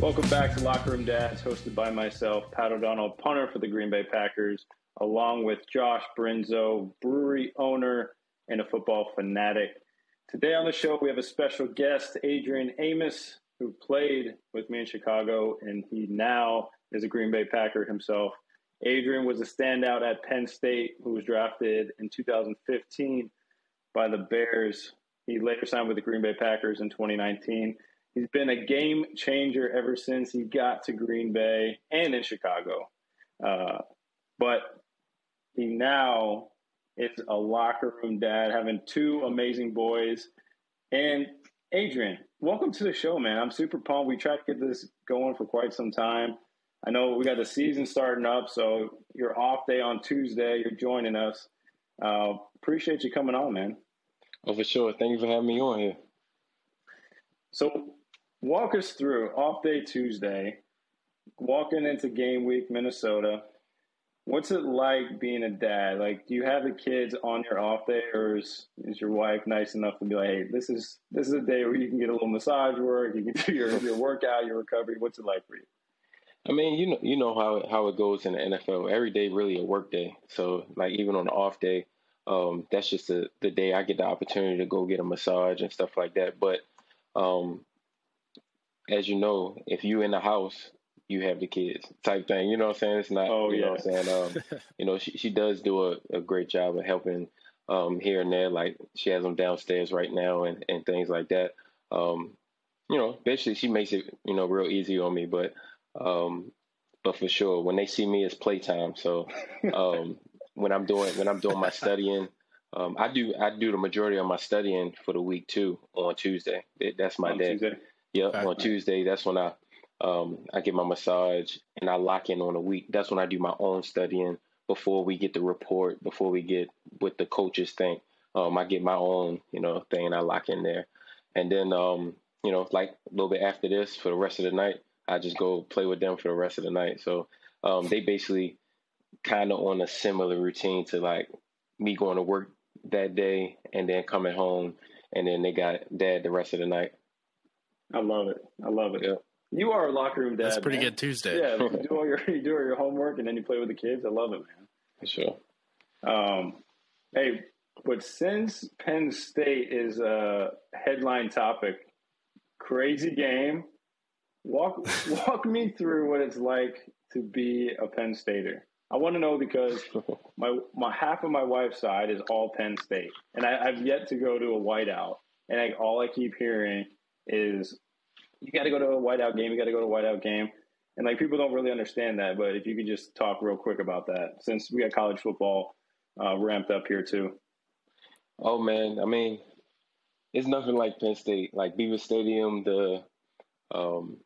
Welcome back to Locker Room Dads, hosted by myself, Pat O'Donnell, punter for the Green Bay Packers, along with Josh Brinzo, brewery owner and a football fanatic. Today on the show, we have a special guest, Adrian Amos, who played with me in Chicago, and he now is a Green Bay Packer himself. Adrian was a standout at Penn State, who was drafted in 2015 by the Bears. He later signed with the Green Bay Packers in 2019. He's been a game changer ever since he got to Green Bay and in Chicago. Uh, but he now is a locker room dad, having two amazing boys. And Adrian, welcome to the show, man. I'm super pumped. We tried to get this going for quite some time. I know we got the season starting up, so you're off day on Tuesday. You're joining us. Uh, appreciate you coming on, man. Oh, for sure. Thank you for having me on here. So, walk us through off day Tuesday, walking into game week, Minnesota. What's it like being a dad? Like, do you have the kids on your off day, or is, is your wife nice enough to be like, "Hey, this is this is a day where you can get a little massage work, you can do your your workout, your recovery." What's it like for you? I mean, you know, you know how how it goes in the NFL. Every day really a work day. So, like, even on the off day, um, that's just the the day I get the opportunity to go get a massage and stuff like that. But um, as you know, if you in the house, you have the kids type thing. You know what I'm saying? It's not, oh, you yeah. know what I'm saying? Um, you know, she, she does do a, a great job of helping um, here and there. Like she has them downstairs right now and, and things like that. Um, you know, basically she makes it, you know, real easy on me, but, um, but for sure, when they see me, it's playtime. So, um, when I'm doing, when I'm doing my studying, um, I do, I do the majority of my studying for the week too on Tuesday. That's my on day. Tuesday? Yep. on Tuesday, that's when I um, I get my massage and I lock in on a week. That's when I do my own studying before we get the report, before we get what the coaches think. Um, I get my own, you know, thing and I lock in there. And then, um, you know, like a little bit after this for the rest of the night, I just go play with them for the rest of the night. So um, they basically kind of on a similar routine to like me going to work that day and then coming home and then they got dad the rest of the night. I love it. I love it. Yeah. You are a locker room dad. That's pretty man. good Tuesday. Yeah, you do all your you do all your homework and then you play with the kids. I love it, man. For sure. Um, hey, but since Penn State is a headline topic, crazy game. Walk walk me through what it's like to be a Penn Stater. I want to know because my my half of my wife's side is all Penn State, and I, have yet to go to a whiteout. And I, all I keep hearing is you got to go to a whiteout game. You got to go to a whiteout game. And like people don't really understand that, but if you could just talk real quick about that, since we got college football uh, ramped up here too. Oh man, I mean, it's nothing like Penn State, like Beaver Stadium. The, um,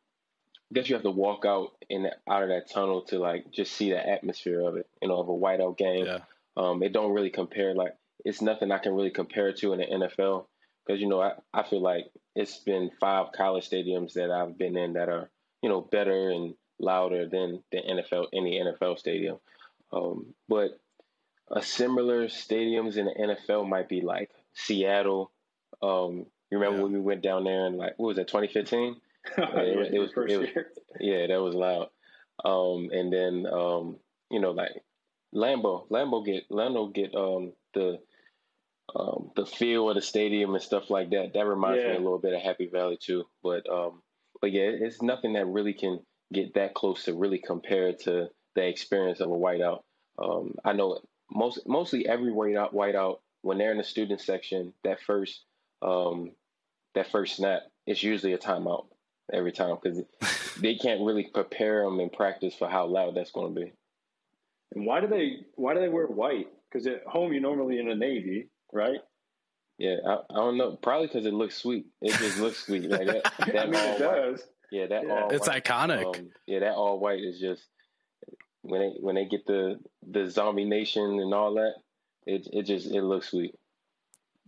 I guess you have to walk out in out of that tunnel to like just see the atmosphere of it. You know, of a whiteout game. Yeah. Um, it don't really compare. Like it's nothing I can really compare to in the NFL because you know I, I feel like it's been five college stadiums that I've been in that are you know better and louder than the NFL any NFL stadium. Um, but a similar stadiums in the NFL might be like Seattle. Um, you remember yeah. when we went down there and like what was that 2015? yeah, it, it, was, it was yeah that was loud. Um, and then um, you know like Lambeau, Lambeau get Lambeau get um, the um, the feel of the stadium and stuff like that. That reminds yeah. me a little bit of Happy Valley too. But um, but yeah, it's nothing that really can get that close to really compare to the experience of a whiteout. Um, I know most mostly every whiteout whiteout when they're in the student section, that first um, that first snap, it's usually a timeout every time because they can't really prepare them in practice for how loud that's going to be. And why do they why do they wear white? Because at home you're normally in a navy, right? Yeah, I, I don't know. Probably because it looks sweet. It just looks sweet. Like that, that I mean, it does. White. Yeah, that yeah. all. It's white, iconic. Um, yeah, that all white is just when they when they get the the zombie nation and all that. It it just it looks sweet.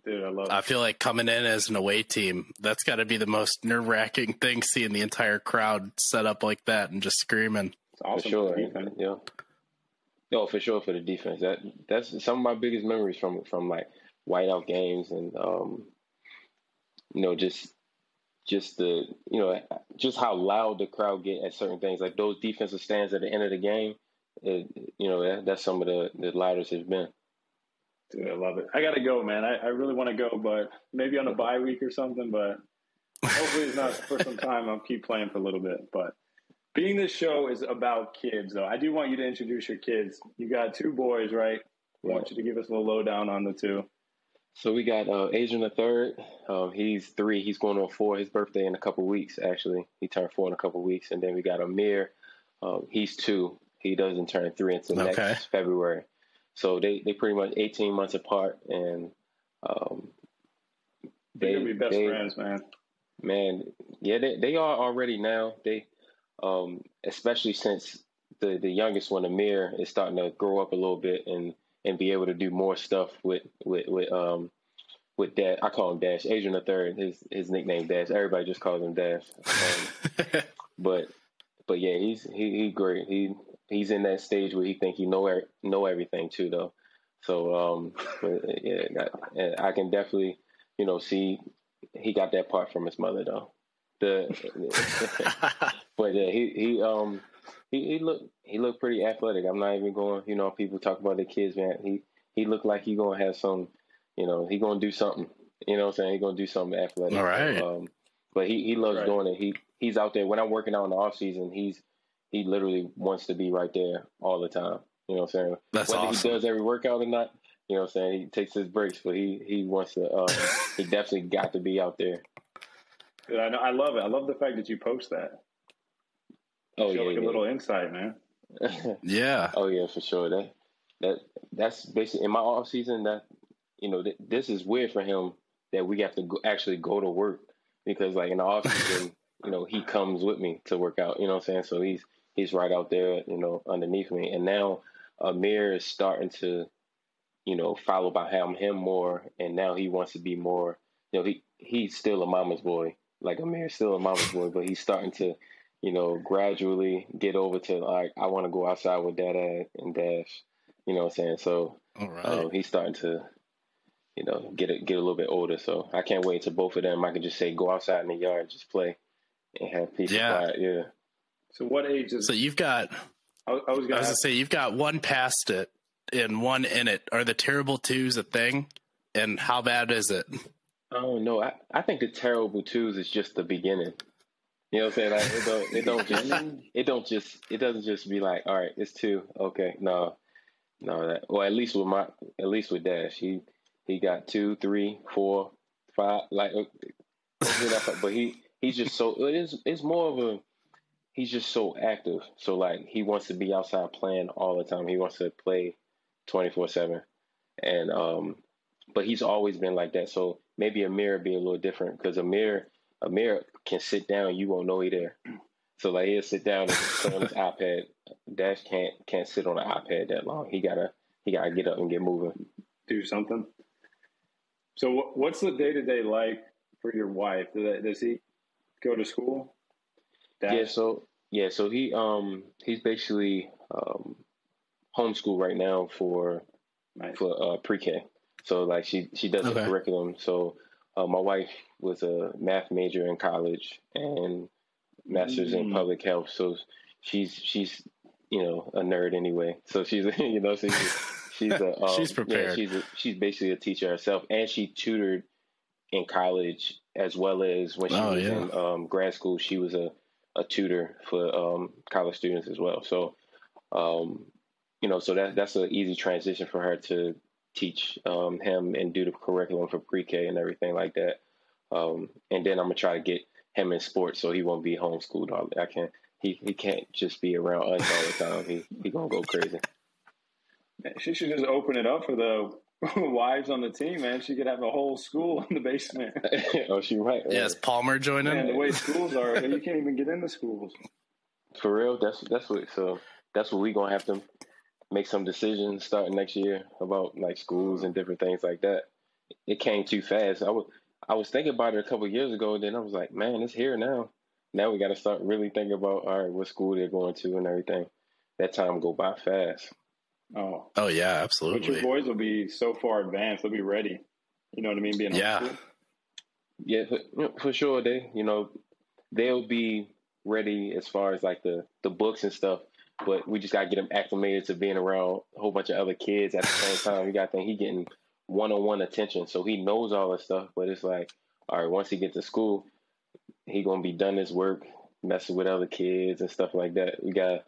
Dude, I love. It. I feel like coming in as an away team, that's got to be the most nerve wracking thing. Seeing the entire crowd set up like that and just screaming. It's awesome for sure. Yeah. Yo, for sure for the defense. That that's some of my biggest memories from from like whiteout games and um, you know just just the you know just how loud the crowd get at certain things like those defensive stands at the end of the game it, you know that, that's some of the the loudest it's been Dude, I love it. I got to go, man. I, I really want to go, but maybe on a bye week or something. But hopefully, it's not for some time. I'll keep playing for a little bit. But being this show is about kids, though, I do want you to introduce your kids. You got two boys, right? I want you to give us a little lowdown on the two. So we got uh, Adrian the third. Um, he's three. He's going on four. His birthday in a couple weeks. Actually, he turned four in a couple weeks. And then we got Amir. Um, he's two. He doesn't turn three until okay. next February. So they they pretty much 18 months apart, and um, they are be best they, friends, man. Man, yeah, they they are already now. They, um, especially since the the youngest one, Amir, is starting to grow up a little bit and and be able to do more stuff with with with um with Dash. I call him Dash. Adrian the third. His his nickname Dash. Everybody just calls him Dash. Um, but but yeah, he's he he great. He he's in that stage where he think he know know everything too, though. So um, yeah, I can definitely you know see he got that part from his mother though. The but yeah, he he um he, he looked he looked pretty athletic. I'm not even going. You know, people talk about the kids, man. He he looked like he gonna have some. You know, he gonna do something. You know, what I'm saying he gonna do something athletic. All right. Um, but he he loves right. doing it. He he's out there when I'm working out in the off season. He's he literally wants to be right there all the time. You know what I'm saying? That's Whether awesome. he does every workout or not, you know what I'm saying? He takes his breaks, but he he wants to. Uh, he definitely got to be out there. I know. I love it. I love the fact that you post that. Oh yeah, like a little insight, man. yeah. Oh yeah, for sure. That that that's basically in my off season. That you know, th- this is weird for him that we have to go, actually go to work because, like in the off season, you know, he comes with me to work out. You know what I'm saying? So he's he's right out there, you know, underneath me. And now Amir is starting to, you know, follow behind him more, and now he wants to be more. You know, he he's still a mama's boy. Like Amir's still a mama's boy, but he's starting to, you know, gradually get over to like I want to go outside with Dad and Dash. You know what I'm saying? So um, he's starting to, you know, get a, get a little bit older. So I can't wait to both of them. I can just say go outside in the yard, just play, and have peace yeah. and quiet. Yeah. So what age is? So you've got. I, I was going to say you've got one past it and one in it. Are the terrible twos a thing? And how bad is it? Oh no, I, I think the terrible twos is just the beginning. You know what I'm saying? Like it don't it don't just it don't just it doesn't just be like, all right, it's two. Okay. No. No that well at least with my at least with Dash. He he got two, three, four, five like but he he's just so it is it's more of a he's just so active. So like he wants to be outside playing all the time. He wants to play twenty four seven, and um, but he's always been like that. So maybe Amir be a little different because Amir Amir can sit down, you won't know he there. So like he'll sit down and sit on his iPad. Dash can't can't sit on an iPad that long. He gotta he gotta get up and get moving. Do something. So what's the day to day like for your wife? Does he go to school? Dash? Yeah, so yeah, so he um he's basically um homeschool right now for nice. for uh, pre-K. So like she she does okay. the curriculum. So uh, my wife was a math major in college and masters mm-hmm. in public health. So she's she's you know a nerd anyway. So she's you know so she's, she's a um, she's prepared. Yeah, she's a, she's basically a teacher herself, and she tutored in college as well as when she oh, was yeah. in um, grad school. She was a a tutor for um, college students as well. So, um, you know, so that that's an easy transition for her to teach um, him and do the curriculum for pre-K and everything like that. Um, and then I'm gonna try to get him in sports so he won't be homeschooled. All I can't. He he can't just be around us all the time. He he gonna go crazy. She should just open it up for the wives on the team, man. She could have a whole school in the basement. oh, she right. Yes, Palmer joining. Man, the way schools are, you can't even get into schools. For real, that's that's what. So that's what we gonna have to make some decisions starting next year about like schools and different things like that. It came too fast. I was I was thinking about it a couple years ago, and then I was like, man, it's here now. Now we got to start really thinking about all right, what school they're going to and everything. That time go by fast. Oh. Oh yeah, absolutely. But your boys will be so far advanced; they'll be ready. You know what I mean? Being yeah. Yeah, for, for sure. They, you know, they'll be ready as far as like the the books and stuff. But we just gotta get him acclimated to being around a whole bunch of other kids at the same time. We got to think he getting one on one attention, so he knows all this stuff. But it's like, all right, once he gets to school, he gonna be done his work, messing with other kids and stuff like that. We gotta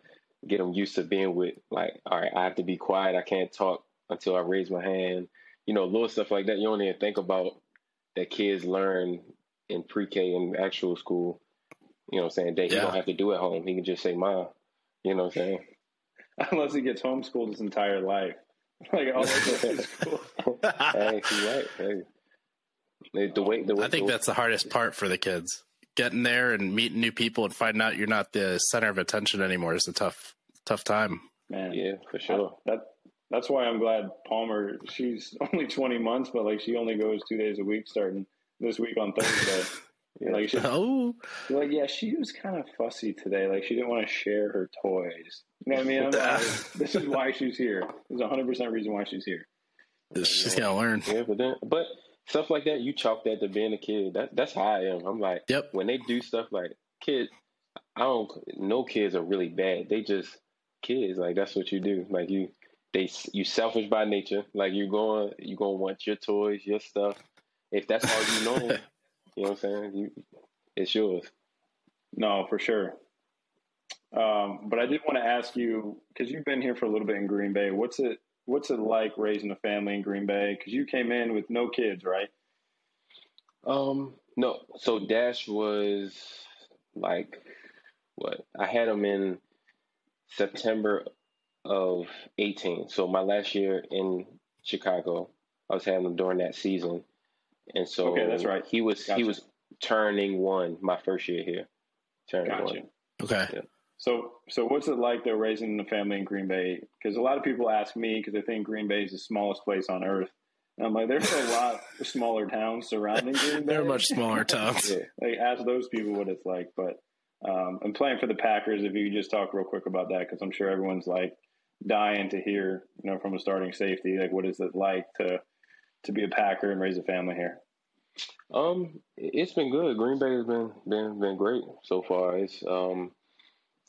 get him used to being with like, all right, I have to be quiet. I can't talk until I raise my hand. You know, little stuff like that. You don't even think about that kids learn in pre-K and actual school. You know what I'm saying? That yeah. he don't have to do at home. He can just say mom. You know what I'm saying? Unless he gets homeschooled his entire life. like all school. hey, he right. Hey. The way, the way, I think the that's the hardest part for the kids. Getting there and meeting new people and finding out you're not the center of attention anymore is a tough, tough time. Man, yeah, for sure. That that's why I'm glad Palmer. She's only 20 months, but like she only goes two days a week starting this week on Thursday. Yeah. Like oh, like yeah, she was kind of fussy today. Like she didn't want to share her toys. You know what I mean? Like, this is why she's here. This is 100 percent reason why she's here. She's gotta learn. Yeah, but then, but stuff like that, you chalk that to being a kid. That that's how I am. I'm like, yep. When they do stuff like kids, I don't. No kids are really bad. They just kids. Like that's what you do. Like you, they you selfish by nature. Like you're going, you're gonna want your toys, your stuff. If that's all you know, you know what I'm saying. You, it's yours. No, for sure. Um, but I did want to ask you because you've been here for a little bit in Green Bay. What's it What's it like raising a family in Green Bay? Because you came in with no kids, right? Um, no. So Dash was like what? I had him in September of 18. So my last year in Chicago, I was having him during that season. And so okay, that's right. He was gotcha. he was turning one my first year here. Turning gotcha. one. Okay. Yeah. So, so what's it like though raising the family in Green Bay? Because a lot of people ask me because they think Green Bay is the smallest place on earth. And I'm like, there's a lot of smaller towns surrounding Green Bay. They're much smaller towns. yeah. Like, ask those people what it's like. But um, I'm playing for the Packers. If you could just talk real quick about that, because I'm sure everyone's like dying to hear, you know, from a starting safety, like what is it like to to be a Packer and raise a family here? Um, it's been good. Green Bay has been been been great so far. It's um,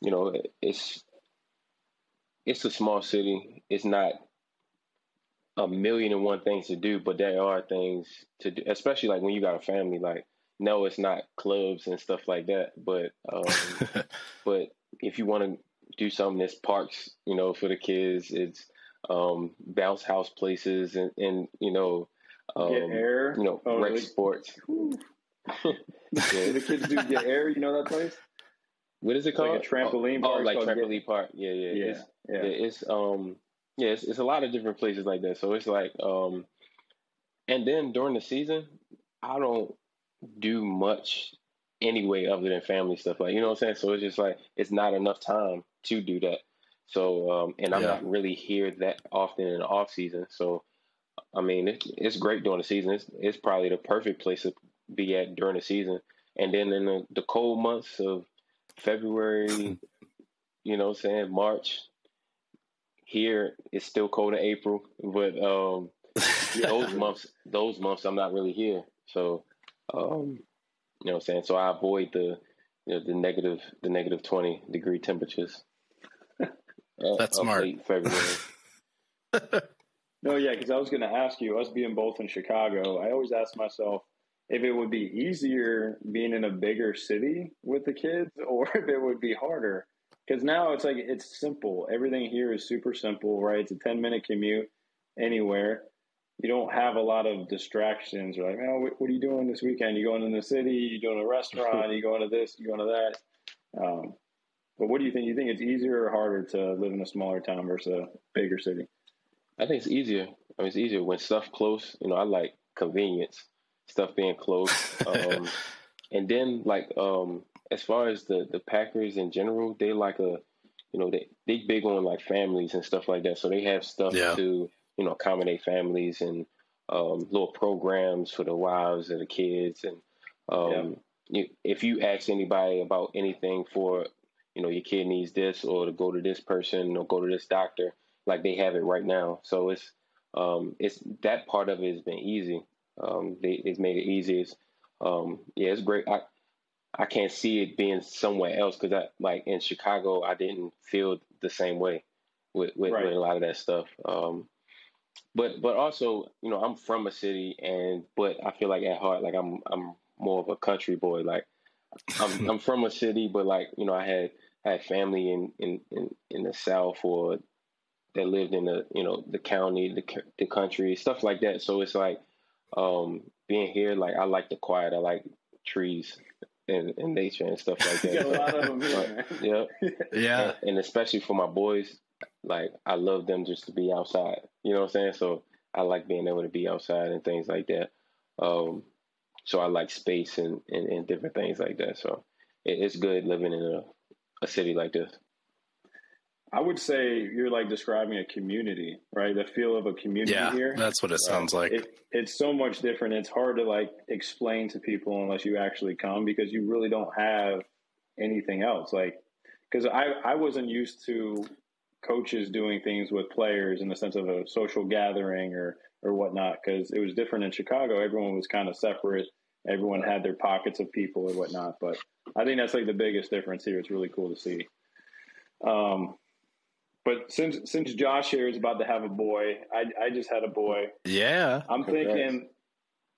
you know, it's it's a small city. It's not a million and one things to do, but there are things to do, especially like when you got a family. Like, no, it's not clubs and stuff like that, but um, but if you want to do something, there's parks, you know, for the kids. It's um, bounce house places and, and you know, um, get air. You know, oh, rec really? sports. yeah. the kids do get air. You know that place? What is it called? Like a trampoline oh, park. Oh, like trampoline get... park. Yeah, yeah, yeah. It's, yeah. it's um, yeah, it's, it's a lot of different places like that. So it's like um, and then during the season, I don't do much anyway other than family stuff. Like you know what I'm saying. So it's just like it's not enough time to do that. So um, and I'm yeah. not really here that often in the off season. So I mean, it, it's great during the season. It's, it's probably the perfect place to be at during the season. And then in the, the cold months of February, you know, saying March. Here it's still cold in April, but um, those months, those months, I'm not really here. So, um, you know, what I'm saying so I avoid the you know, the negative the negative twenty degree temperatures. Uh, That's smart. February. no, yeah, because I was going to ask you, us being both in Chicago, I always ask myself, if it would be easier being in a bigger city with the kids or if it would be harder. Because now it's like it's simple. Everything here is super simple, right? It's a 10 minute commute anywhere. You don't have a lot of distractions. You're like, oh, what are you doing this weekend? You going in the city? You doing a restaurant? you going to this? You going to that? Um, but what do you think? You think it's easier or harder to live in a smaller town versus a bigger city? I think it's easier. I mean, it's easier when stuff close. You know, I like convenience stuff being close. Um, and then like um, as far as the the Packers in general, they like a you know they they big on like families and stuff like that. So they have stuff yeah. to you know accommodate families and um, little programs for the wives and the kids and um, yeah. you, if you ask anybody about anything for you know your kid needs this or to go to this person or go to this doctor like they have it right now so it's um, it's that part of it has been easy um, they, it's made it easy. um, yeah, it's great. I I can't see it being somewhere else because I like in Chicago, I didn't feel the same way with with, right. with a lot of that stuff. Um, but but also, you know, I'm from a city, and but I feel like at heart, like I'm I'm more of a country boy. Like I'm I'm from a city, but like you know, I had had family in in in, in the South or that lived in the you know the county, the the country, stuff like that. So it's like um, being here. Like I like the quiet. I like trees and, and nature and stuff like that. a lot of them here, yeah, yeah, and, and, especially for my boys, like I love them just to be outside. You know what I'm saying? So I like being able to be outside and things like that. Um, so I like space and, and, and different things like that. So it, it's good living in a, a city like this. I would say you're like describing a community, right? The feel of a community yeah, here. That's what it sounds like. It, it's so much different. It's hard to like explain to people unless you actually come because you really don't have anything else. Like, because I, I wasn't used to coaches doing things with players in the sense of a social gathering or, or whatnot, because it was different in Chicago. Everyone was kind of separate. Everyone had their pockets of people or whatnot. But I think that's like the biggest difference here. It's really cool to see. Um, but since since Josh here is about to have a boy, I I just had a boy. Yeah, I'm Congrats. thinking.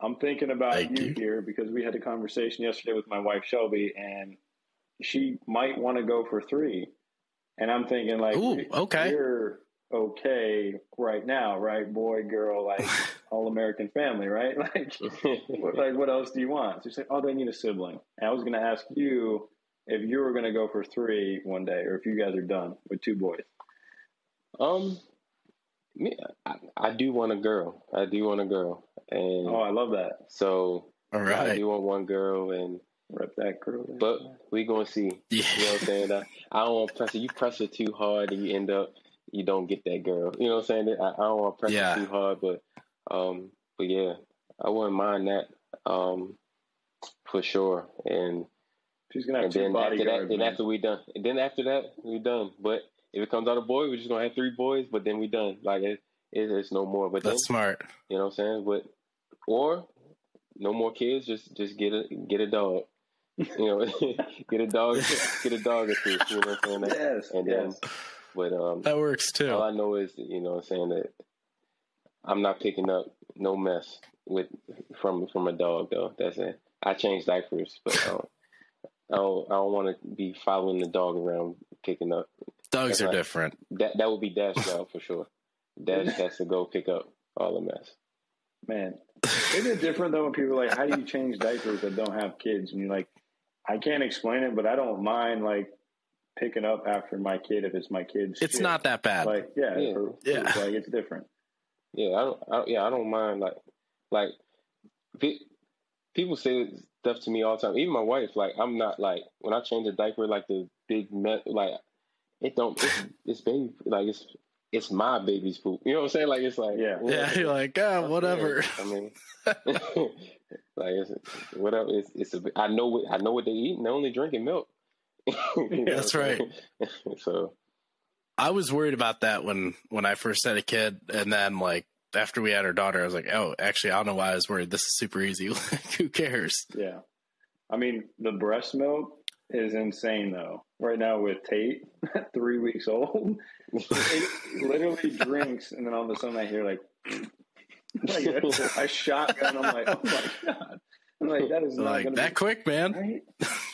I'm thinking about you, you here because we had a conversation yesterday with my wife Shelby, and she might want to go for three. And I'm thinking like, Ooh, okay, you're okay right now, right? Boy, girl, like all American family, right? Like, what, like what else do you want? So she said, oh, they need a sibling. And I was going to ask you if you were going to go for three one day, or if you guys are done with two boys. Um, yeah, I, I do want a girl. I do want a girl, and oh, I love that. So, all right, I do want one girl, and rep that girl. But we gonna see. Yeah. You know what I'm saying? I, I don't want to press it. You press it too hard, and you end up you don't get that girl. You know what I'm saying? I, I don't want to press yeah. it too hard, but um, but yeah, I wouldn't mind that um for sure. And she's gonna have and two then after that, man. then after we done, and then after that we done. But if it comes out a boy, we're just gonna have three boys. But then we done. Like it, it, it's no more. But that's then, smart. You know what I'm saying? But or no more kids. Just just get a get a dog. You know, get a dog, get a dog or two. You know what I'm saying? Yes, and yes. then, but um, that works too. All I know is, you know, what I'm saying that I'm not picking up no mess with from from a dog though. That's it. I change diapers, but I don't. I don't, don't want to be following the dog around picking up Dogs are different. That that would be Dash job for sure. Dash has to go pick up all the mess. Man, isn't it different though when people are like, "How do you change diapers that don't have kids?" And you're like, "I can't explain it, but I don't mind like picking up after my kid if it's my kid's." It's shit. not that bad. Like, yeah, yeah, for, yeah. It's like it's different. Yeah, I don't. I, yeah, I don't mind like like people say stuff to me all the time. Even my wife, like I'm not like when I change a diaper, like the big met, like it don't it's, it's baby like it's it's my baby's poop. You know what I'm saying? Like it's like yeah, yeah. You're like ah, whatever. I mean, like it's whatever. It's it's a, I know what I know what they eat, and they're only drinking milk. That's right. so, I was worried about that when when I first had a kid, and then like after we had our daughter, I was like, oh, actually, I don't know why I was worried. This is super easy. Who cares? Yeah, I mean, the breast milk is insane though. Right now with Tate, three weeks old, it literally drinks, and then all of a sudden I hear like, like a, a shotgun. I'm like, oh my god! I'm like, that is not like that be, quick, man. Right?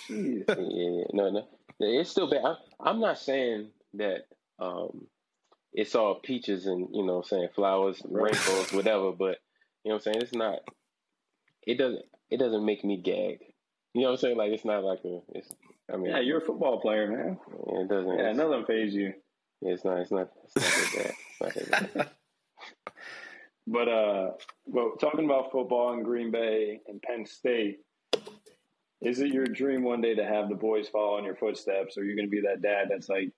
yeah, no, no, it's still bad. I, am not saying that um, it's all peaches and you know, saying flowers, rainbows, whatever. But you know, what I'm saying it's not. It doesn't. It doesn't make me gag. You know what I'm saying? Like it's not like a. It's. I mean. Yeah, you're a football player, man. It doesn't. Yeah, nothing phase you. Yeah, it's not. It's not. It's not that. But uh, well, talking about football in Green Bay and Penn State, is it your dream one day to have the boys follow in your footsteps, or are you going to be that dad that's like,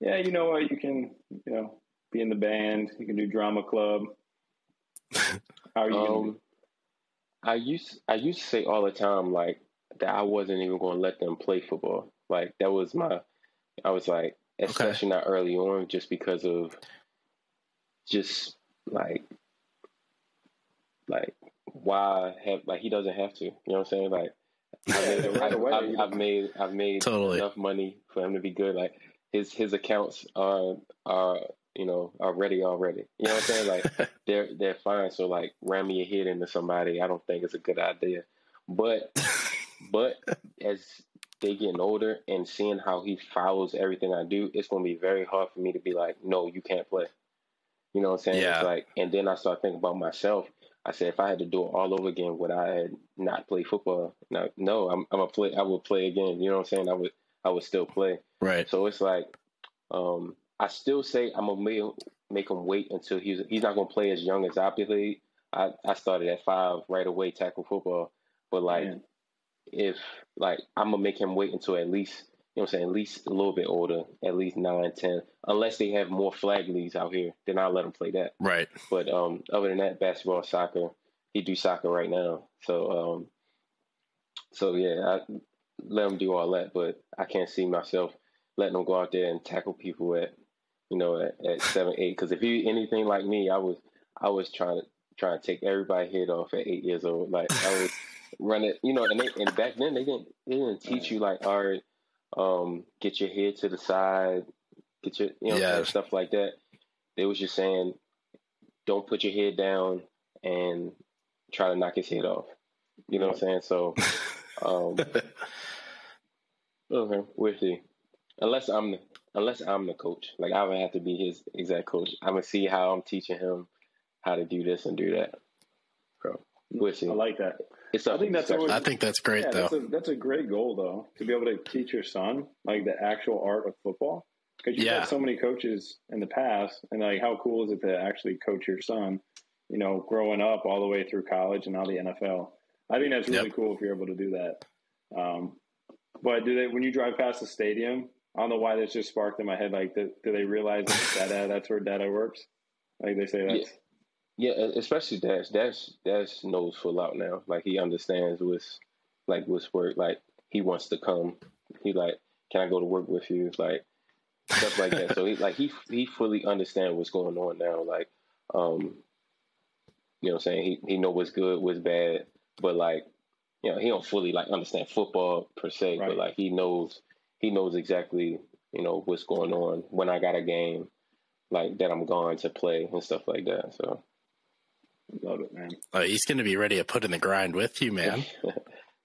yeah, you know what, you can, you know, be in the band, you can do drama club. How are you? Um, I used I used to say all the time like that I wasn't even going to let them play football. Like that was my, I was like, especially okay. not early on, just because of, just like, like why have like he doesn't have to. You know what I'm saying? Like I made, right I, away, I've, I've made I've made Totally. enough money for him to be good. Like his his accounts are are you know are ready already. You know what I'm saying? Like they're they're fine. So like ram your head into somebody, I don't think it's a good idea. But but as they getting older and seeing how he follows everything I do, it's gonna be very hard for me to be like, no, you can't play. You know what I'm saying? Yeah. It's like, and then I start thinking about myself. I said, if I had to do it all over again, would I had not play football? No, no, I'm I'm a play. I would play again. You know what I'm saying? I would I would still play. right. So it's like, um, I still say I'm gonna make, make him wait until he's he's not gonna play as young as I played. I, I started at five right away tackle football, but like Man. if like I'm gonna make him wait until at least you know what I'm saying at least a little bit older, at least nine ten, unless they have more flag leagues out here, then I'll let them play that. Right. But um, other than that, basketball, soccer, he do soccer right now. So um, so yeah, I let him do all that. But I can't see myself letting him go out there and tackle people at you know at, at seven, eight. Because if you anything like me, I was I was trying to trying to take everybody head off at eight years old. Like I was running, you know, and they, and back then they didn't they didn't teach you like all right, um, get your head to the side, get your you know Yeah. and stuff like that. They was just saying, don't put your head down and try to knock his head off. You know what I'm saying? So, um, okay, we'll see. Unless I'm the, unless I'm the coach, like I would have to be his exact coach. I'm gonna see how I'm teaching him how to do this and do that. Bro, we'll see. I like that. It's I think that's always- I think that's great Yeah, though. that's a that's a great goal though to be able to teach your son like the actual art of football because you've Yeah. had so many coaches in the past and like how cool is it to actually coach your son you know growing up all the way through college and now the NFL I think that's really Yep. cool if you're able to do that um, but do they when you drive past the stadium I don't know why this just sparked in my head like do, do they realize that data that's where data works like they say that's Yeah, e- especially Dash. Dash Dash knows full out now. Like he understands what's like what's work. Like he wants to come. He like, can I go to work with you? Like stuff like that. So he like he he fully understands what's going on now. Like, um, you know, what I'm saying he he know what's good, what's bad, but like, you know, he don't fully like understand football per se. Right. But like he knows he knows exactly you know what's going on when I got a game like that I'm going to play and stuff like that. So. Love it man Oh, he's going to be ready to put in the grind with you, man.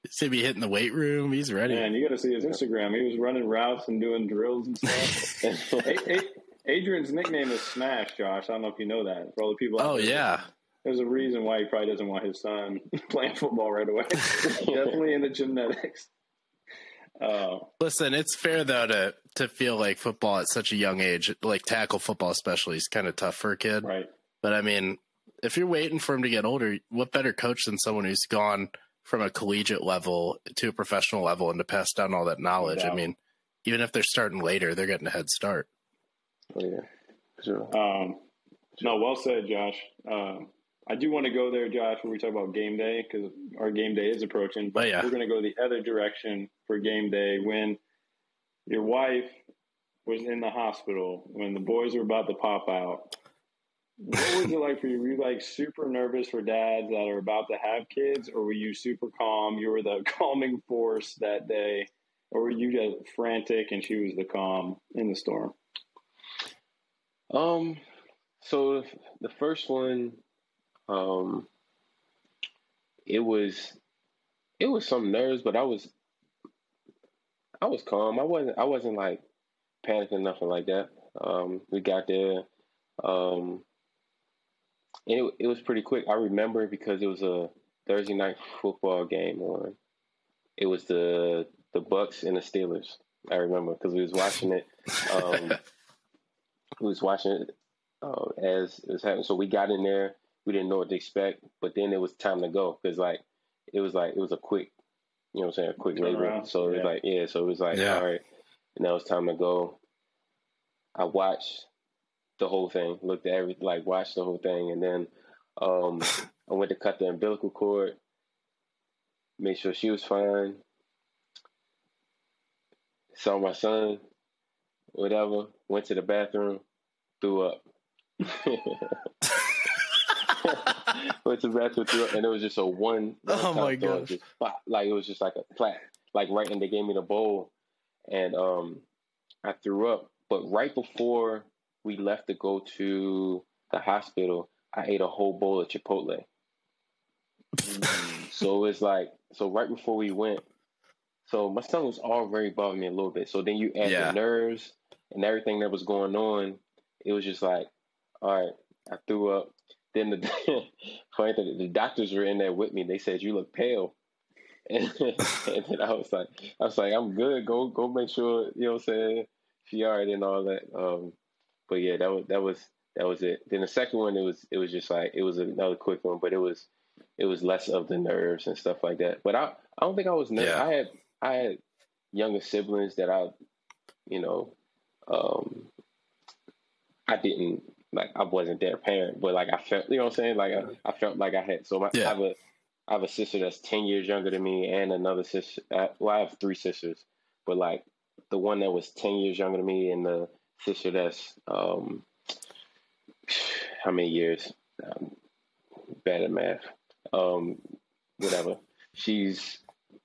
He's going to be hitting the weight room. He's ready. man you got to see his Instagram he was running routes and doing drills and stuff Adrian's nickname is Smash, Josh. I don't know if you know that. For all the people. oh yeah. There's a reason why he probably doesn't want his son playing football right away. Definitely in the genetics. Uh, Listen, it's fair though to to feel like football at such a young age, like tackle football especially, is kind of tough for a kid. right. But I mean, if you're waiting for him to get older, what better coach than someone who's gone from a collegiate level to a professional level and to pass down all that knowledge? I mean, even if they're starting later, they're getting a head start. Oh, yeah, sure. Um, no, well said, Josh. Um, I do want to go there, Josh, where we talk about game day because our game day is approaching. But Oh, yeah. we're going to go the other direction for game day when your wife was in the hospital when the boys were about to pop out. What was it like for you? Were you like super nervous for dads that are about to have kids, or were you super calm? You were the calming force that day, or were you just frantic and she was the calm in the storm? Um, so the first one, um, it was, it was some nerves, but I was, I was calm. I wasn't, I wasn't like panicking, nothing like that. Um, we got there, um, it, it was pretty quick. I remember because it was a Thursday night football game or It was the the Bucs and the Steelers. I remember because we was watching it. Um, we was watching it uh, as it was happening. So we got in there. We didn't know what to expect, but then it was time to go because like it was like it was a quick, you know, what I'm saying a quick labor. Turnaround, So it was yeah. like yeah. So it was like Yeah. all right, now it's time to go. I watched the whole thing, looked at every like watched the whole thing, and then um, I went to cut the umbilical cord, made sure she was fine. Saw my son, whatever. Went to the bathroom, threw up. went to the bathroom, threw up, and it was just a one. Oh my god! Like it was just like a flat, like right, and they gave me the bowl, and um, I threw up. But right before we left to go to the hospital, I ate a whole bowl of Chipotle. so it's like, so right before we went, so my stomach was already bothering me a little bit. So then you add yeah. the nerves and everything that was going on. It was just like, all right, I threw up. Then the funny thing, the doctors were in there with me. They said you look pale, and, and then I was like, I was like, I'm good. Go go make sure you know what I'm saying. She already and all that. Um, but yeah, that was that was that was it. Then the second one, it was it was just like it was another quick one, but it was it was less of the nerves and stuff like that. But I I don't think I was nervous. Yeah. I had I had younger siblings that I, you know, um, I didn't like I wasn't their parent, but like I felt, you know what I'm saying? Like I, I felt like I had. So my, yeah. I have a I have a sister that's ten years younger than me, and another sister. Uh, well, I have three sisters, but like the one that was ten years younger than me, and the sister that's um, how many years? Um, bad at math. Um, whatever. She's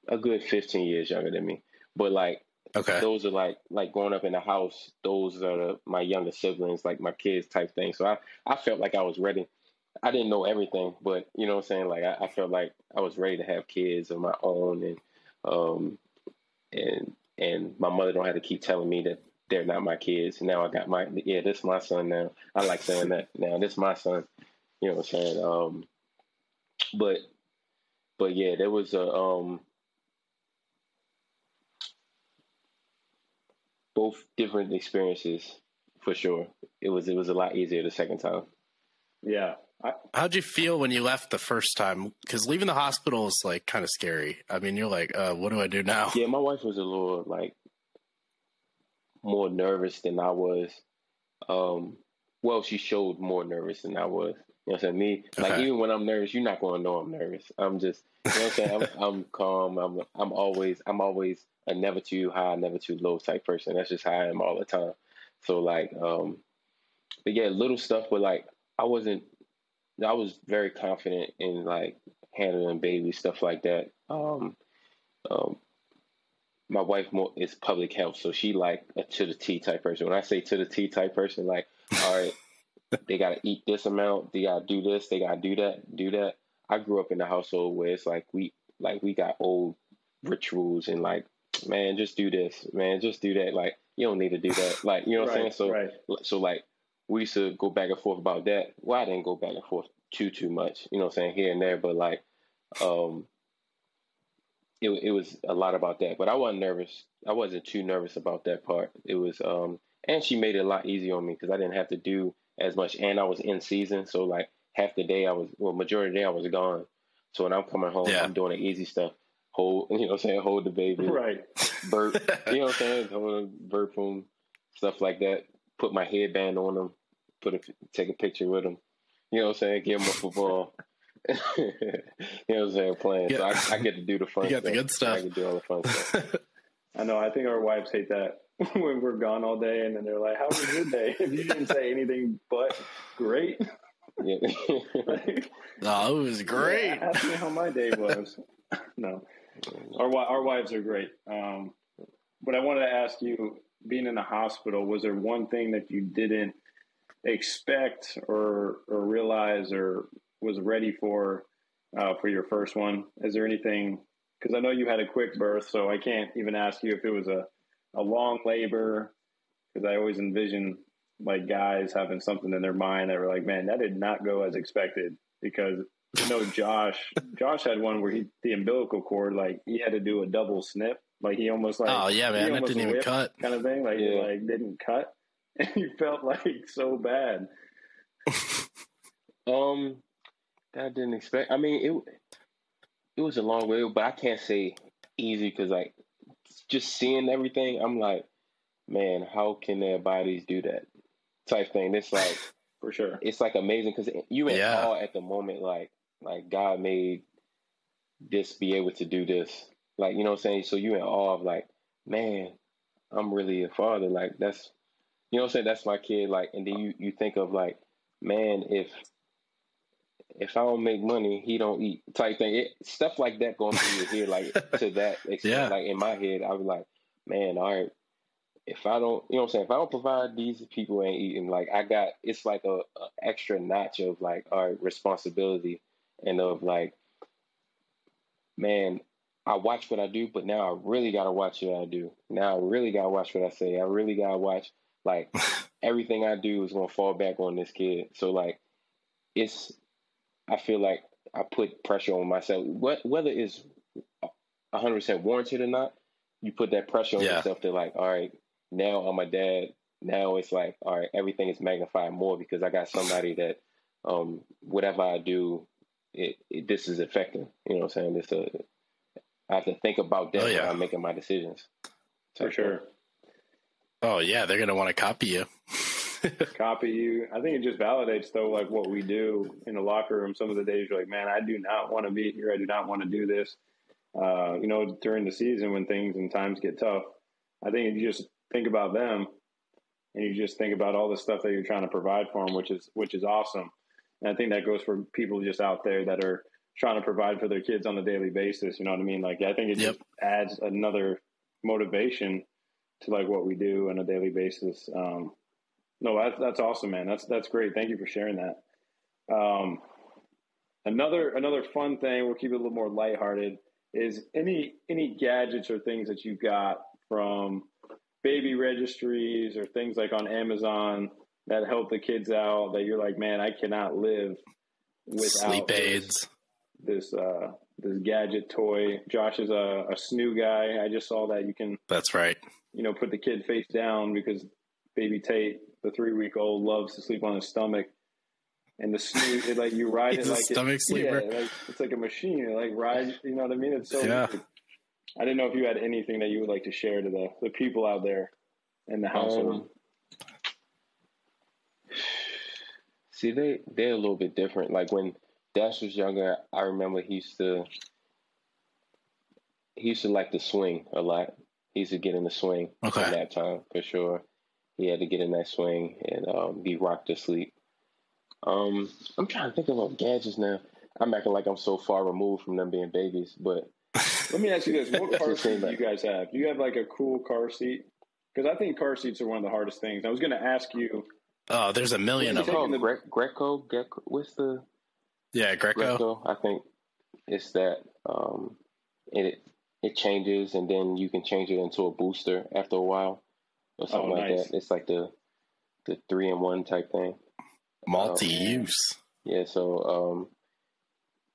a good fifteen years younger than me, but like Okay. Those are like like growing up in the house. Those are the, my younger siblings, like my kids type thing. So I I felt like I was ready. I didn't know everything, but you know what I'm saying. Like I, I felt like I was ready to have kids of my own, and um and and my mother don't have to keep telling me that they're not my kids. Now I got my yeah, this is my son now. I like saying that now. This is my son. You know what I'm saying? Um, but but yeah, there was a um both different experiences for sure. It was it was a lot easier the second time. Yeah. I, How'd you feel when you left the first time? Because leaving the hospital is like kind of scary. I mean, you're like, uh, what do I do now? Yeah, my wife was a little like more nervous than I was. Um, well, she showed more nervous than I was. You know what I'm saying? Me, like okay. even when I'm nervous, you're not going to know I'm nervous. I'm just, you know what I'm saying? I'm, I'm calm. I'm, I'm always, I'm always a never too high, never too low type person. That's just how I am all the time. So like, um, but yeah, little stuff, but like I wasn't, I was very confident in like handling baby stuff like that. Um, um, my wife more is public health, so she like a to the T type person. When I say to the T type person, like, all right, they gotta eat this amount, they gotta do this, they gotta do that, do that. I grew up in a household where it's like we like we got old rituals and like man, just do this, man, just do that. Like, you don't need to do that. Like, you know what right, I'm saying? So, right. so like, we used to go back and forth about that. Well, I didn't go back and forth too, too much, you know what I'm saying, here and there, but like, um, it, it was a lot about that, but I wasn't nervous. I wasn't too nervous about that part. It was, um, and she made it a lot easier on me because I didn't have to do as much, and I was in season, so like half the day I was, well, majority of the day I was gone. So when I'm coming home, yeah. I'm doing the easy stuff hold, you know what I'm saying, hold the baby. Right. Burp, you know what I'm saying, hold burp them, stuff like that. Put my headband on them, put a, take a picture with them. You know what I'm saying, give them a football. you know what I'm saying, playing. Yeah. So I, I, get to do the fun you got stuff. the good stuff. I can do all the fun stuff. I know. I think our wives hate that when we're gone all day, and then they're like, "How was your day?" If you didn't say anything but great. Yeah. like, oh, it was great. Yeah, ask me how my day was. no, our our wives are great. Um, but I wanted to ask you, being in the hospital, was there one thing that you didn't expect or or realize or was ready for uh, for your first one? Is there anything? Because I know you had a quick birth, so I can't even ask you if it was a a long labor. Because I always envision like guys having something in their mind that were like, "Man, that did not go as expected." Because you know Josh. Josh had one where he the umbilical cord like he had to do a double snip. Like he almost like oh yeah man that didn't even cut kind of thing. Like yeah. like didn't cut, and he felt like so bad. um, I didn't expect. I mean it. It was a long way, but I can't say easy because like just seeing everything, I'm like, man, how can their bodies do that? Type thing. It's like for sure. It's like amazing because you in yeah. awe at the moment, like like God made this be able to do this. Like, you know what I'm saying? So you in awe of like, man, I'm really a father. Like that's you know what I'm saying? That's my kid. Like and then you, you think of like, man, if if I don't make money, he don't eat type thing. It, stuff like that going through your head, like to that extent. Yeah. Like in my head, I was like, man, all right. If I don't, you know what I'm saying? If I don't provide, these people ain't eating. Like I got, it's like a, a extra notch of like, right, responsibility and of like, man, I watch what I do, but now I really gotta watch what I do. Now I really gotta watch what I say. I really gotta watch like everything I do is gonna fall back on this kid. So like, it's I feel like I put pressure on myself. What whether it's hundred percent warranted or not, you put that pressure on Yeah. yourself to like, all right, now I'm a dad. Now it's like, all right, everything is magnified more because I got somebody that um whatever I do, it, it this is affecting. You know what I'm saying? This uh I have to think about that Oh, yeah. when I'm making my decisions. For sure. Oh yeah, they're gonna want to copy you. Copy you. I think it just validates though, like what we do in the locker room. Some of the days you're like, man, I do not want to be here. I do not want to do this. Uh, you know, during the season when things and times get tough, I think you just think about them, and you just think about all the stuff that you're trying to provide for them, which is which is awesome. And I think that goes for people just out there that are trying to provide for their kids on a daily basis. You know what I mean? Like I think it Yep. just adds another motivation to like what we do on a daily basis. Um, no, that's that's awesome, man. That's that's great. Thank you for sharing that. Um, another another fun thing. We'll keep it a little more lighthearted. Is any any gadgets or things that you got from baby registries or things like on Amazon that help the kids out that you're like, man, I cannot live without Sleep this- aids. This uh, this gadget toy. Josh is a, a snoo guy. I just saw that you can That's right. you know, put the kid face down because baby Tate, the three week old, loves to sleep on his stomach. And the snooze, it, like you ride He's it a like it- stomach sleeper. Yeah, like, it's like a machine. You like ride, you know what I mean? It's so. Yeah. weird. I didn't know if you had anything that you would like to share to the, the people out there in the household. Um, See, they they're a little bit different. Like when Dash was younger, I remember he used to he used to like to swing a lot. He used to get in the swing Okay. at that time for sure. He had to get in that swing and um, be rocked to sleep. Um, I'm trying to think about gadgets now. I'm acting like I'm so far removed from them being babies, but Let me ask you this: What car seat do you guys have? Do you have like a cool car seat? Because I think car seats are one of the hardest things. I was going to ask you. Oh, there's a million of them. do oh, Gre- Graco, Graco, what's the Yeah, Graco. Graco, I think it's that um, it it changes and then you can change it into a booster after a while or something Oh, like that. It's like the the three in one type thing. Multi-use. Yeah, so um,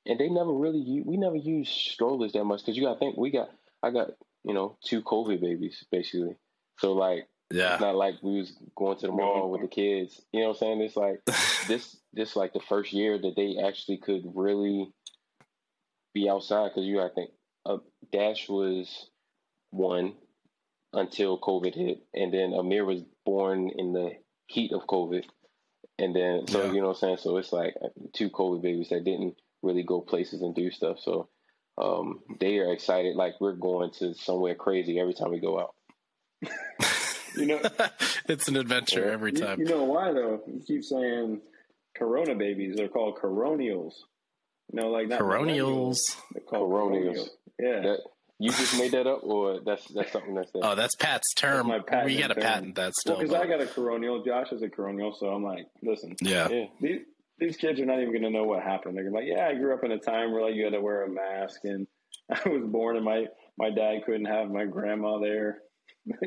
and they never really u- we never used strollers that much because you got to think we got I got you know two COVID babies basically. So like Yeah. it's not like we was going to the mall with the kids. You know what I'm saying? It's like this this like the first year that they actually could really be outside because you I think uh, Dash was one until COVID hit, and then Amir was born in the heat of COVID, and then so Yeah. you know what I'm saying. So it's like uh, two COVID babies that didn't really go places and do stuff. So um, they are excited like we're going to somewhere crazy every time we go out. You know, it's an adventure Yeah. every you, time. you know why though? You keep saying Corona babies. They're called coronials. You know, like not Coronials. They're called Coronials. coronials. Yeah. That you just made that up, or that's that's something that's there. Oh, that's Pat's term. my patent we got to patent that Well, still. because but- I got a coronial. Josh is a coronial, so I'm like, listen, yeah. yeah. these these kids are not even going to know what happened. They're gonna be like, yeah, I grew up in a time where like you had to wear a mask, and I was born, and my my dad couldn't have my grandma there.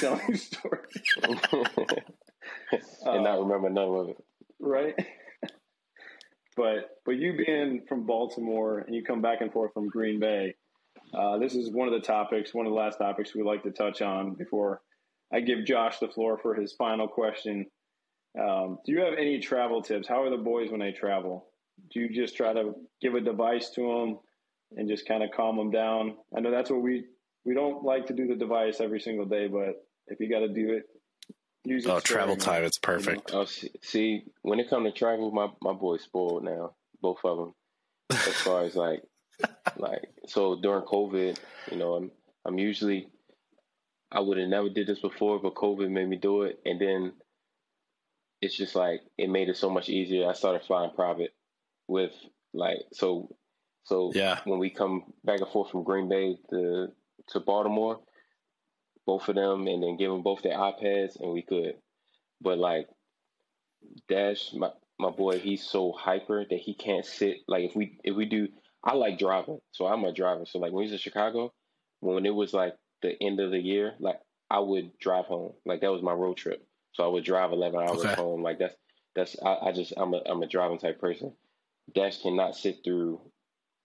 Telling stories, and not Uh, remember none of it. right? but but you being from Baltimore and you come back and forth from Green Bay, uh, this is one of the topics, one of the last topics we like to touch on before I give Josh the floor for his final question. Um, do you have any travel tips? How are the boys when they travel? Do you just try to give a device to them and just kind of calm them down? I know that's what we we don't like to do the device every single day, but if you got to do it, use it. Oh, travel sparingly. time. It's perfect. Oh, see, see, when it comes to travel, my my boys spoiled now, both of them. As far as like, like so during COVID, you know, I'm I'm usually I would have never did this before, but COVID made me do it, and then it's just like it made it so much easier. I started flying private, with like so so Yeah. when we come back and forth from Green Bay to to Baltimore, both of them, and then give them both their iPads, and we could. But like Dash, my my boy, he's so hyper that he can't sit. Like if we if we do, I like driving, so I'm a driver. So like when he's in Chicago, when it was like the end of the year, like I would drive home. Like that was my road trip. So I would drive 11 hours Okay. home. Like that's that's I, I just I'm a I'm a driving type person. Dash cannot sit through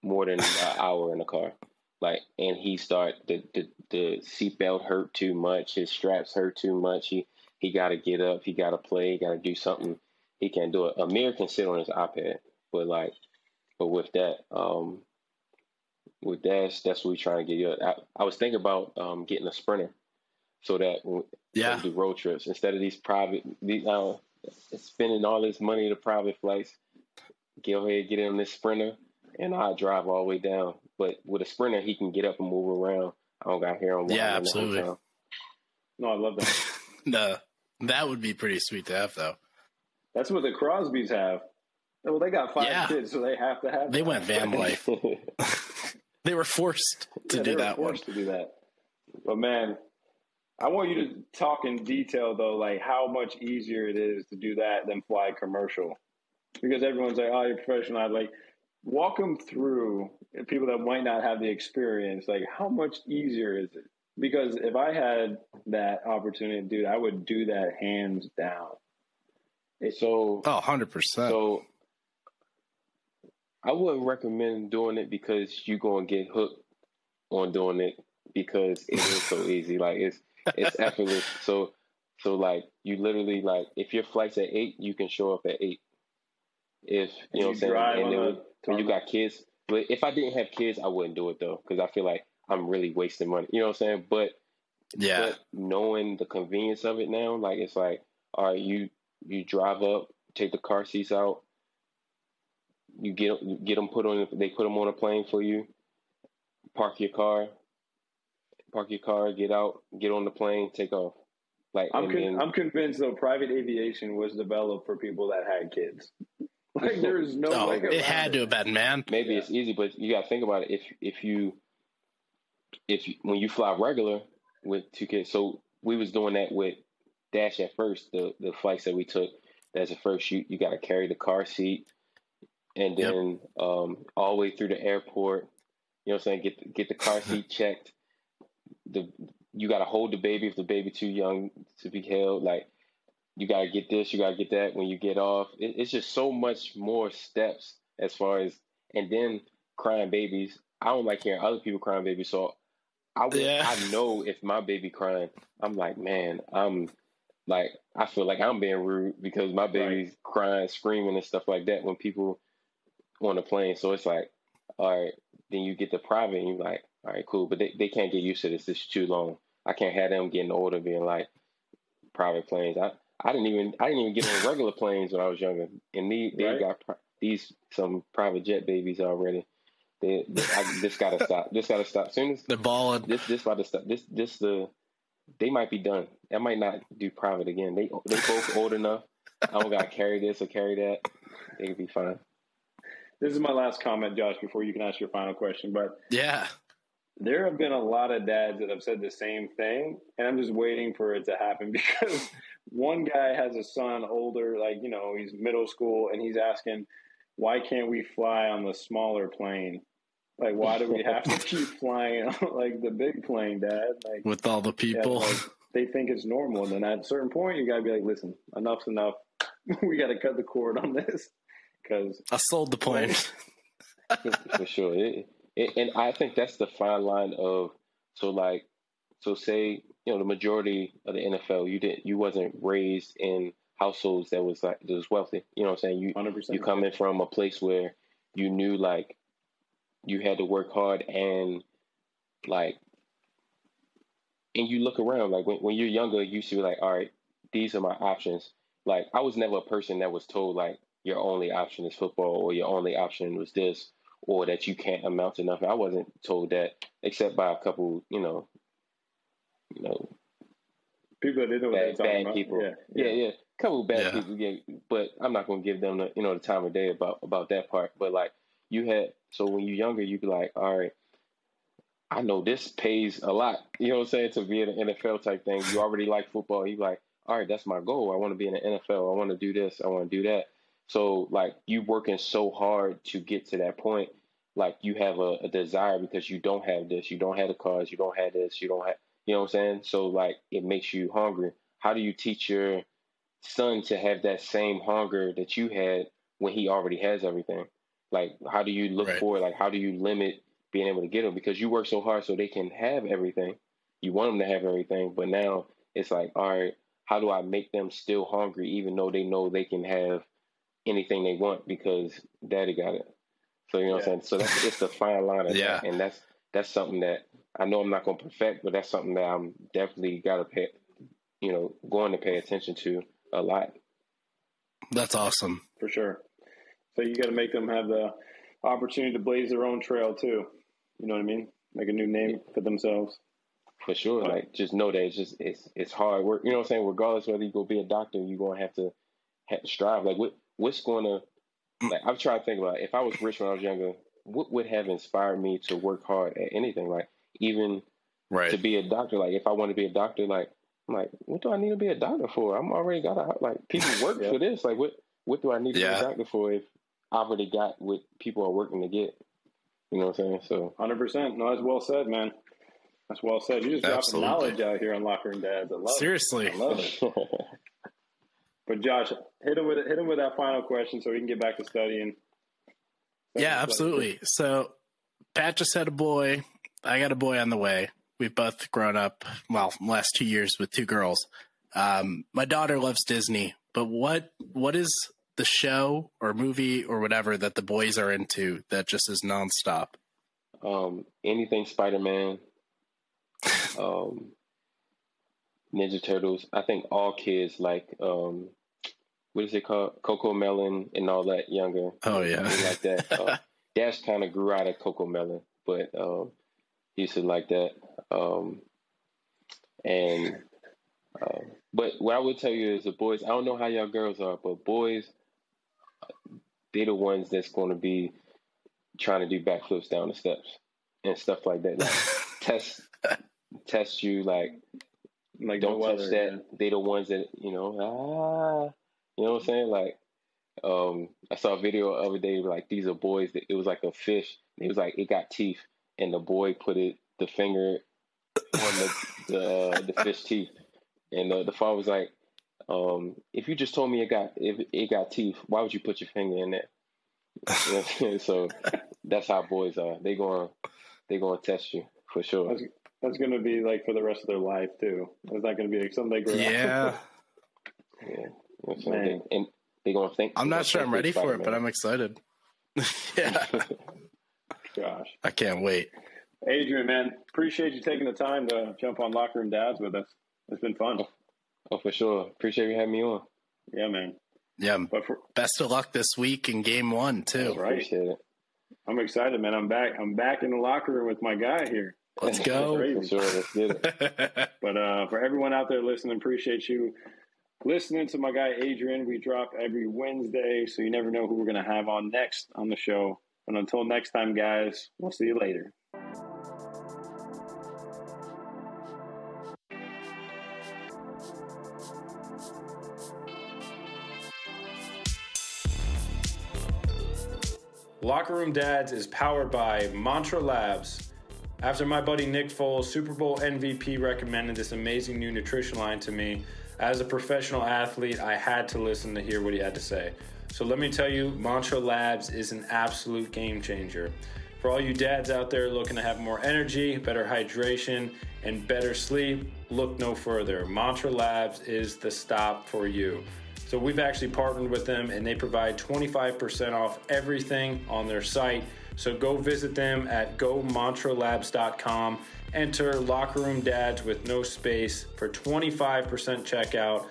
more than an hour in the car. Like and he start the the the seatbelt hurt too much. His straps hurt too much. He he got to get up. He got to play. He got to do something. He can't do it. Amir can sit on his iPad, but like, but with that, um, with Dash, that's what we're trying to get you. I, I was thinking about um getting a sprinter, so that when Yeah. we do road trips instead of these private, these uh, spending all this money to private flights. Go ahead, get in this sprinter, and I drive all the way down. But with a sprinter, he can get up and move around. I don't got hair on. while Yeah, I'm the absolutely. No, I love that. No, that would be pretty sweet to have, though. That's what the Crosbys have. Well, they got five Yeah. kids, so they have to have. They that. went van life. They were forced to Yeah, do they were that one. forced To do that. But man, I want you to talk in detail though, like how much easier it is to do that than fly commercial, because everyone's like, "Oh, you're professional." I'd like walk them through people that might not have the experience. Like, how much easier is it? Because if I had that opportunity, dude, I would do that hands down. so Oh, 100%. So I wouldn't recommend doing it because you're gonna get hooked on doing it because it is so easy. Like it's it's effortless. So so like you literally like if your flight's at eight, you can show up at eight. If you know what I'm saying, and then when, when you got kids, but if I didn't have kids, I wouldn't do it though because I feel like I'm really wasting money. You know what I'm saying? But yeah. but knowing the convenience of it now, like it's like, all right, you you drive up, take the car seats out, you get you get them put on. They put them on a plane for you. Park your car, park your car, get out, get on the plane, take off. Like I'm and con- then- I'm convinced though private aviation was developed for people that had kids. Like there's no Oh, way it around had to have been, man. maybe Yeah. it's easy, but you got to think about it. If if you if you, when you fly regular with two kids, so we was doing that with Dash at first. The the flights that we took, that's at first you you got to carry the car seat, and Yep. then um, all the way through the airport. You know what I'm saying? Get get the car seat checked. The you got to hold the baby if the baby too young to be held. Like you got to get this, you got to get that when you get off. It, it's just so much more steps as far as, and then crying babies. I don't like hearing other people crying babies, so I would, Yeah. I know if my baby crying, I'm like, man, I'm like, I feel like I'm being rude because my baby's crying, screaming, and stuff like that when people on the plane. So it's like, all right, then you get the private, and you're like, all right, cool, but they, they can't get used to this. This is too long. I can't have them getting older being like private planes. I, I didn't even I didn't even get on regular planes when I was younger, and they they Right. got these some private jet babies already. They, they I, this gotta stop. This gotta stop. Soon as They're balling. this this about to stop. This this the they might be done. I might not do private again. They they both old enough. I don't gotta carry this or carry that. They could be fine. This is my last comment, Josh, before you can ask your final question. But Yeah. there have been a lot of dads that have said the same thing, and I'm just waiting for it to happen because one guy has a son older, like, you know, he's middle school, and he's asking, why can't we fly on the smaller plane? Like, why do we have to keep flying on, like, the big plane, dad? Like, With all the yeah, people. like, they think it's normal. And then at a certain point, you got to be like, listen, enough's enough. we got to cut the cord on this because I sold the plane. for sure. It, it, and I think that's the fine line of so like so say you know the majority of the NFL you didn't you wasn't raised in households that was like that was wealthy. You know what I'm saying? You 100%. you coming from a place where you knew like you had to work hard and like and you look around like when, when you're younger you see like all right these are my options like i was never a person that was told like your only option is football or your only option was this or that you can't amount to nothing i wasn't told that except by a couple you know you know people that didn't know bad, bad about. people. Yeah, yeah, yeah. A couple bad yeah. people. Yeah, but I'm not gonna give them the you know the time of day about about that part. But like you had, so when you're younger, you'd be like, all right. I know this pays a lot. You know what I'm saying? To be in an NFL type thing. You already like football. You like, all right, that's my goal. I want to be in the NFL. I want to do this. I want to do that. So like you working so hard to get to that point, like you have a, a desire because you don't have this, you don't have the cars, you don't have this, you don't have you know what I'm saying? So like it makes you hungry. How do you teach your son to have that same hunger that you had when he already has everything? Like how do you look right. for it? Like how do you limit being able to get them? Because you work so hard so they can have everything. You want them to have everything, but now it's like, all right, how do I make them still hungry even though they know they can have anything they want because daddy got it. So you know yeah. what I'm saying? So that's it's the fine line of yeah. that. And that's that's something that I know I'm not gonna perfect, but that's something that I'm definitely gotta pay you know, going to pay attention to a lot. That's awesome. For sure. So you gotta make them have the opportunity to blaze their own trail too. You know what I mean? Make a new name for themselves. For sure. Like just know that it's just it's it's hard work. You know what I'm saying? Regardless whether you go be a doctor, you're gonna have to, have to strive. Like what what's going to like I've tried to think about if I was rich when I was younger, what would have inspired me to work hard at anything? Like even right. to be a doctor. Like if I want to be a doctor, like I'm like, what do I need to be a doctor for? I'm already got a like people work yeah. for this. Like what what do I need to yeah. be a doctor for if I already got what people are working to get? You know what I'm saying? So hundred percent. No, that's well said, man. That's well said. You just dropping knowledge out here on Locker Room Dads. I love Seriously. It. I love it. But Josh, hit him with hit him with that final question so we can get back to studying. yeah, absolutely. So Pat just had a boy. I got a boy on the way. We've both grown up. Well, last two years with two girls. Um, my daughter loves Disney, but what what is the show or movie or whatever that the boys are into that just is nonstop? Um, anything Spider Man. um, Ninja Turtles. I think all kids like um, what is it called? CoComelon and all that younger. Oh yeah, like that. uh, Dash kind of grew out of CoComelon, but um, he used to like that. Um, and uh, but what I would tell you is the boys. I don't know how y'all girls are, but boys, they're the ones that's going to be trying to do backflips down the steps and stuff like that. Like, test test you like like don't touch weather, that. Yeah. They the ones that you know. Ah, you know what I'm saying? Like, um, I saw a video the other day. Like these are boys. That, it was like a fish. It was like it got teeth, and the boy put it the finger on the the, uh, the fish teeth, and the, the father was like, um, "If you just told me it got if it got teeth, why would you put your finger in there?" You know so that's how boys are. They going they going to test you for sure. That's going to be like for the rest of their life too. It's not going to be like something they grow yeah. yeah. Man. And they're going to think. I'm not sure I'm ready for it, but I'm excited. yeah. Gosh. I can't wait. Adrian, man, appreciate you taking the time to jump on Locker Room Dads with us. It's been fun. Oh, oh for sure. Appreciate you having me on. Yeah, man. Yeah. But for, best of luck this week in game one, too. right. Appreciate it. I'm excited, man. I'm back. I'm back in the locker room with my guy here. Let's go. sure, let's get it. but uh, for everyone out there listening, appreciate you listening to my guy Adrian. We drop every Wednesday, so you never know who we're going to have on next on the show. But until next time, guys, we'll see you later. Locker Room Dads is powered by Mantra Labs. After my buddy Nick Foles, Super Bowl MVP, recommended this amazing new nutrition line to me, as a professional athlete, I had to listen to hear what he had to say. So let me tell you, Mantra Labs is an absolute game changer. For all you dads out there looking to have more energy, better hydration, and better sleep, look no further. Mantra Labs is the stop for you. So we've actually partnered with them and they provide 25% off everything on their site. So go visit them at gomantralabs.com Enter Locker Room Dads with no space for 25% checkout